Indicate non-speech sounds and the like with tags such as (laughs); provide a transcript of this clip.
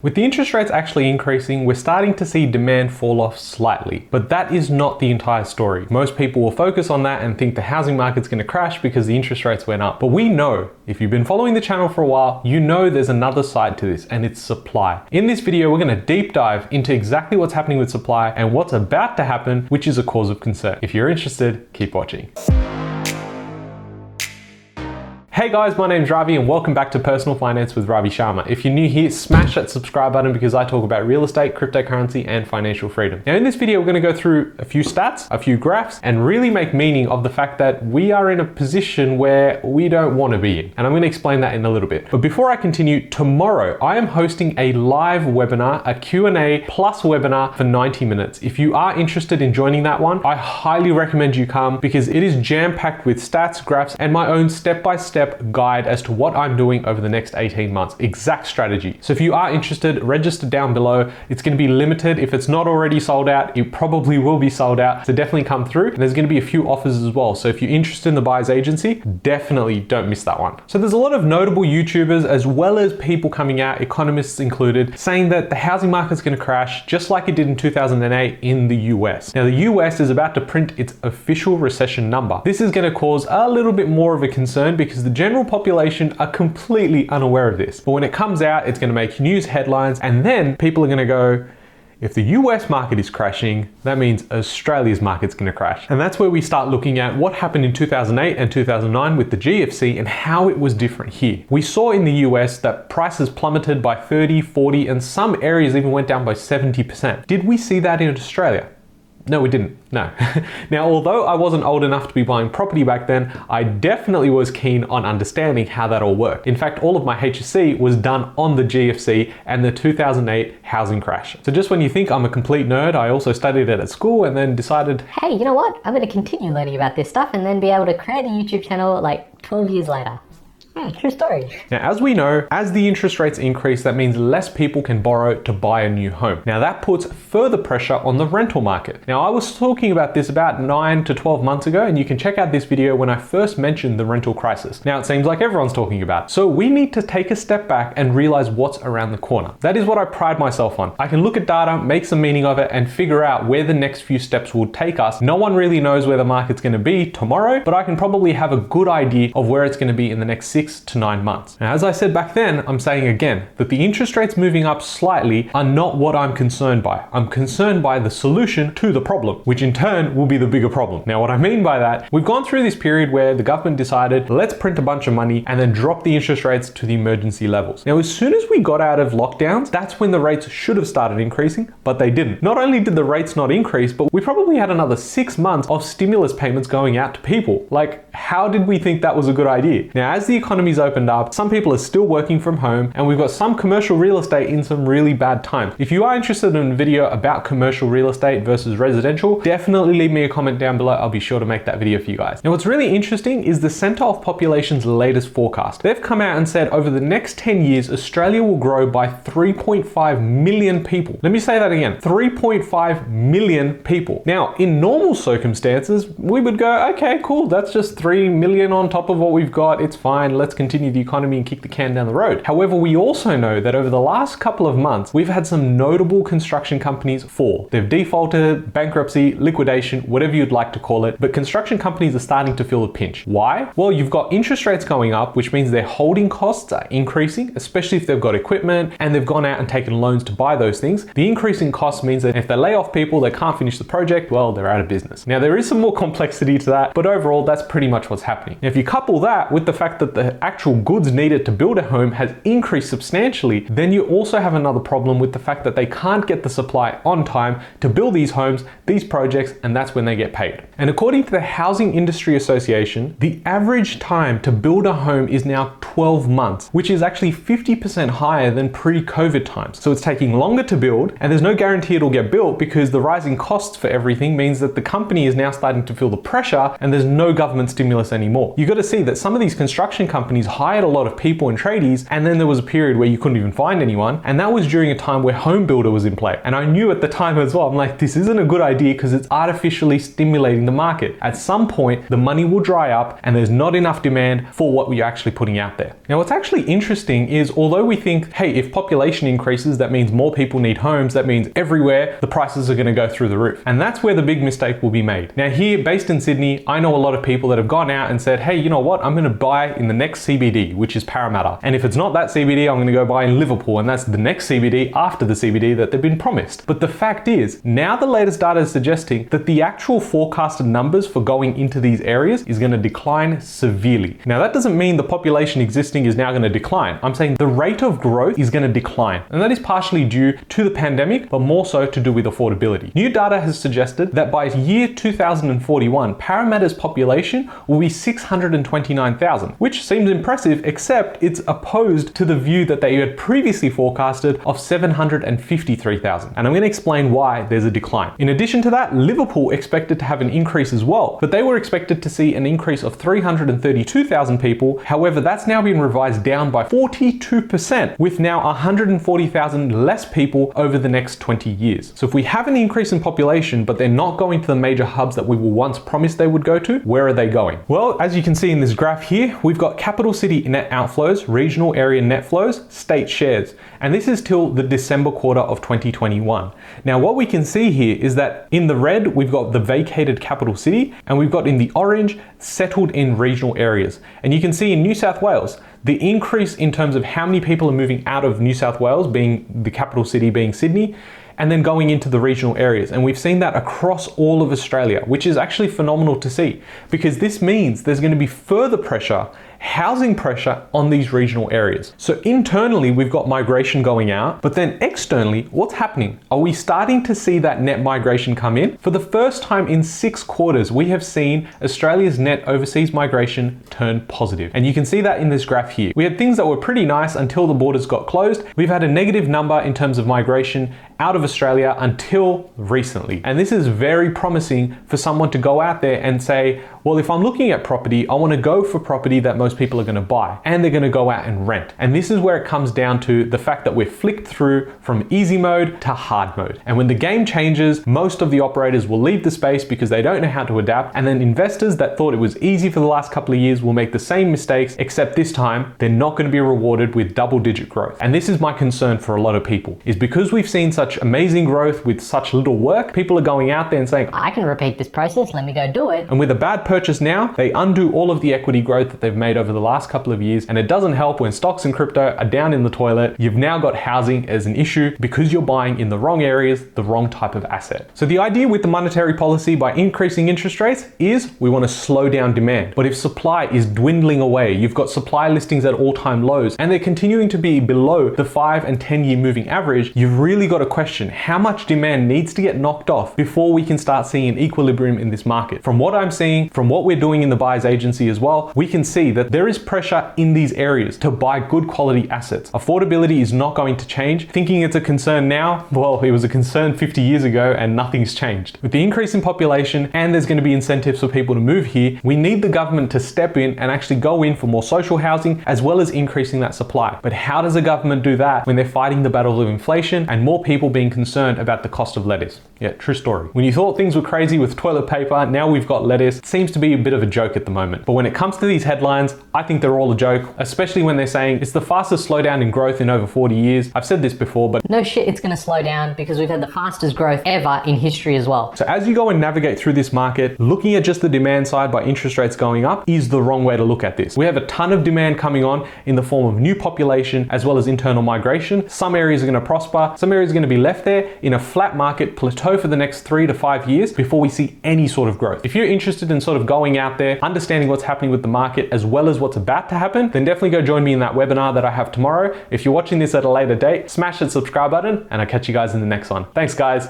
With the interest rates actually increasing, we're starting to see demand fall off slightly. But that is not the entire story. Most people will focus on that and think the housing market's going to crash because the interest rates went up. But we know, if you've been following the channel for a while, you know there's another side to this, and it's supply. In this video, we're going to deep dive into exactly what's happening with supply and what's about to happen, which is a cause of concern. If you're interested, keep watching. Hey guys, my name's Ravi and welcome back to Personal Finance with Ravi Sharma. If you're new here, smash that subscribe button because I talk about real estate, cryptocurrency, and financial freedom. Now in this video, we're gonna go through a few stats, a few graphs, and really make meaning of the fact that we are in a position where we don't wanna be in. And I'm gonna explain that in a little bit. But before I continue, tomorrow I am hosting a live webinar, a Q&A plus webinar for 90 minutes. If you are interested in joining that one, I highly recommend you come because it is jam-packed with stats, graphs, and my own step-by-step step guide as to what I'm doing over the next 18 months, exact strategy. So if you are interested, register down below. It's going to be limited. If it's not already sold out, it probably will be sold out. So definitely come through. And there's going to be a few offers as well. So if you're interested in the buyer's agency, definitely don't miss that one. So there's a lot of notable YouTubers as well as people coming out, economists included, saying that the housing market's going to crash just like it did in 2008 in the US. Now the US is about to print its official recession number. This is going to cause a little bit more of a concern because the general population are completely unaware of this. But when it comes out, it's going to make news headlines, and then people are going to go, if the US market is crashing, that means Australia's market's going to crash. And that's where we start looking at what happened in 2008 and 2009 with the GFC and how it was different here. We saw in the US that prices plummeted by 30, 40, and some areas even went down by 70%. Did we see that in Australia? No, we didn't. No. (laughs) now, although I wasn't old enough to be buying property back then, I definitely was keen on understanding how that all worked. In fact, all of my HSC was done on the GFC and the 2008 housing crash. So just when you think I'm a complete nerd, I also studied it at school and then decided, hey, you know what? I'm going to continue learning about this stuff and then be able to create a YouTube channel like 12 years later. Yeah, true story. Now, as we know, as the interest rates increase, that means less people can borrow to buy a new home. Now, that puts further pressure on the rental market. Now, I was talking about this about 9 to 12 months ago, and you can check out this video when I first mentioned the rental crisis. Now, it seems like everyone's talking about it. So, we need to take a step back and realize what's around the corner. That is what I pride myself on. I can look at data, make some meaning of it, and figure out where the next few steps will take us. No one really knows where the market's going to be tomorrow, but I can probably have a good idea of where it's going to be in the next six six to nine months. Now, as I said back then, I'm saying again that the interest rates moving up slightly are not what I'm concerned by. I'm concerned by the solution to the problem, which in turn will be the bigger problem. Now, what I mean by that, we've gone through this period where the government decided, let's print a bunch of money and then drop the interest rates to the emergency levels. Now, as soon as we got out of lockdowns, that's when the rates should have started increasing, but they didn't. Not only did the rates not increase, but we probably had another six months of stimulus payments going out to people. Like, how did we think that was a good idea? Now, as the economy's opened up, some people are still working from home, and we've got some commercial real estate in some really bad times. If you are interested in a video about commercial real estate versus residential, definitely leave me a comment down below. I'll be sure to make that video for you guys. Now, what's really interesting is the Center of Population's latest forecast. They've come out and said over the next 10 years, Australia will grow by 3.5 million people. Let me say that again 3.5 million people. Now, in normal circumstances, we would go, okay, cool, that's just 3 million on top of what we've got. It's fine. Let's continue the economy and kick the can down the road. However, we also know that over the last couple of months, we've had some notable construction companies fall. They've defaulted, bankruptcy, liquidation, whatever you'd like to call it, but construction companies are starting to feel the pinch. Why? Well, you've got interest rates going up, which means their holding costs are increasing, especially if they've got equipment and they've gone out and taken loans to buy those things. The increase in costs means that if they lay off people, they can't finish the project, well, they're out of business. Now, there is some more (laughs) complexity to that, but overall, that's pretty much what's happening. Now, if you couple that with the fact that the actual goods needed to build a home has increased substantially, then you also have another problem with the fact that they can't get the supply on time to build these homes, these projects, and that's when they get paid. And according to the Housing Industry Association, the average time to build a home is now 12 months, which is actually 50% higher than pre COVID times. So it's taking longer to build, and there's no guarantee it'll get built because the rising costs for everything means that the company is now starting to feel the pressure and there's no government stimulus anymore. You've got to see that some of these construction companies companies hired a lot of people and tradies, and then there was a period where you couldn't even find anyone, and that was during a time where home builder was in play. And I knew at the time as well, I'm like, this isn't a good idea because it's artificially stimulating the market. At some point, the money will dry up and there's not enough demand for what we're actually putting out there. Now, what's actually interesting is although we think, hey, if population increases, that means more people need homes, that means everywhere the prices are going to go through the roof. And that's where the big mistake will be made. Now, here, based in Sydney, I know a lot of people that have gone out and said, hey, you know what, I'm going to buy in the next CBD, which is Parramatta. And if it's not that CBD, I'm going to go buy in Liverpool, and that's the next CBD after the CBD that they've been promised. But the fact is, now the latest data is suggesting that the actual forecasted numbers for going into these areas is going to decline severely. Now, that doesn't mean the population existing is now going to decline. I'm saying the rate of growth is going to decline. And that is partially due to the pandemic, but more so to do with affordability. New data has suggested that by year 2041, Parramatta's population will be 629,000, which seems impressive, except it's opposed to the view that they had previously forecasted of 753,000. And I'm going to explain why there's a decline. In addition to that, Liverpool expected to have an increase as well, but they were expected to see an increase of 332,000 people. However, that's now been revised down by 42%, with now 140,000 less people over the next 20 years. So if we have an increase in population, but they're not going to the major hubs that we were once promised they would go to, where are they going? Well, as you can see in this graph here, we've got capital city net outflows, regional area net flows, state shares. And this is till the December quarter of 2021. Now, what we can see here is that in the red, we've got the vacated capital city, and we've got in the orange, settled in regional areas. And you can see in New South Wales, the increase in terms of how many people are moving out of New South Wales, being the capital city being Sydney, and then going into the regional areas. And we've seen that across all of Australia, which is actually phenomenal to see because this means there's going to be further pressure housing pressure on these regional areas. So internally, we've got migration going out, but then externally, what's happening? Are we starting to see that net migration come in? For the first time in six quarters, we have seen Australia's net overseas migration turn positive. And you can see that in this graph here. We had things that were pretty nice until the borders got closed. We've had a negative number in terms of migration out of Australia until recently. And this is very promising for someone to go out there and say, well, if I'm looking at property, I want to go for property that most people are going to buy and they're going to go out and rent. And this is where it comes down to the fact that we're flicked through from easy mode to hard mode. And when the game changes, most of the operators will leave the space because they don't know how to adapt. And then investors that thought it was easy for the last couple of years will make the same mistakes, except this time they're not going to be rewarded with double digit growth. And this is my concern for a lot of people is because we've seen such amazing growth with such little work, people are going out there and saying, I can repeat this process, let me go do it. And with a bad purchase now, they undo all of the equity growth that they've made over the last couple of years. And it doesn't help when stocks and crypto are down in the toilet. You've now got housing as an issue because you're buying in the wrong areas, the wrong type of asset. So the idea with the monetary policy by increasing interest rates is we want to slow down demand. But if supply is dwindling away, you've got supply listings at all time lows, and they're continuing to be below the 5 and 10 year moving average, you've really got to question how much demand needs to get knocked off before we can start seeing an equilibrium in this market. From what I'm seeing, from what we're doing in the buyer's agency as well, we can see that there is pressure in these areas to buy good quality assets. Affordability is not going to change. Thinking it's a concern now, well, it was a concern 50 years ago and nothing's changed. With the increase in population and there's going to be incentives for people to move here, we need the government to step in and actually go in for more social housing as well as increasing that supply. But how does a government do that when they're fighting the battle of inflation and more people being concerned about the cost of lettuce? Yeah, true story. When you thought things were crazy with toilet paper, now we've got lettuce. It seems to be a bit of a joke at the moment. But when it comes to these headlines, I think they're all a joke, especially when they're saying it's the fastest slowdown in growth in over 40 years. I've said this before, but No shit, it's going to slow down because we've had the fastest growth ever in history as well. So as you go and navigate through this market, looking at just the demand side by interest rates going up is the wrong way to look at this. We have a ton of demand coming on in the form of new population as well as internal migration. Some areas are going to prosper, some areas are going to be left there in a flat market plateau for the next three to five years before we see any sort of growth. If you're interested in sort of going out there, understanding what's happening with the market as well as what's about to happen, then definitely go join me in that webinar that I have tomorrow. If you're watching this at a later date, smash that subscribe button and I'll catch you guys in the next one. Thanks guys.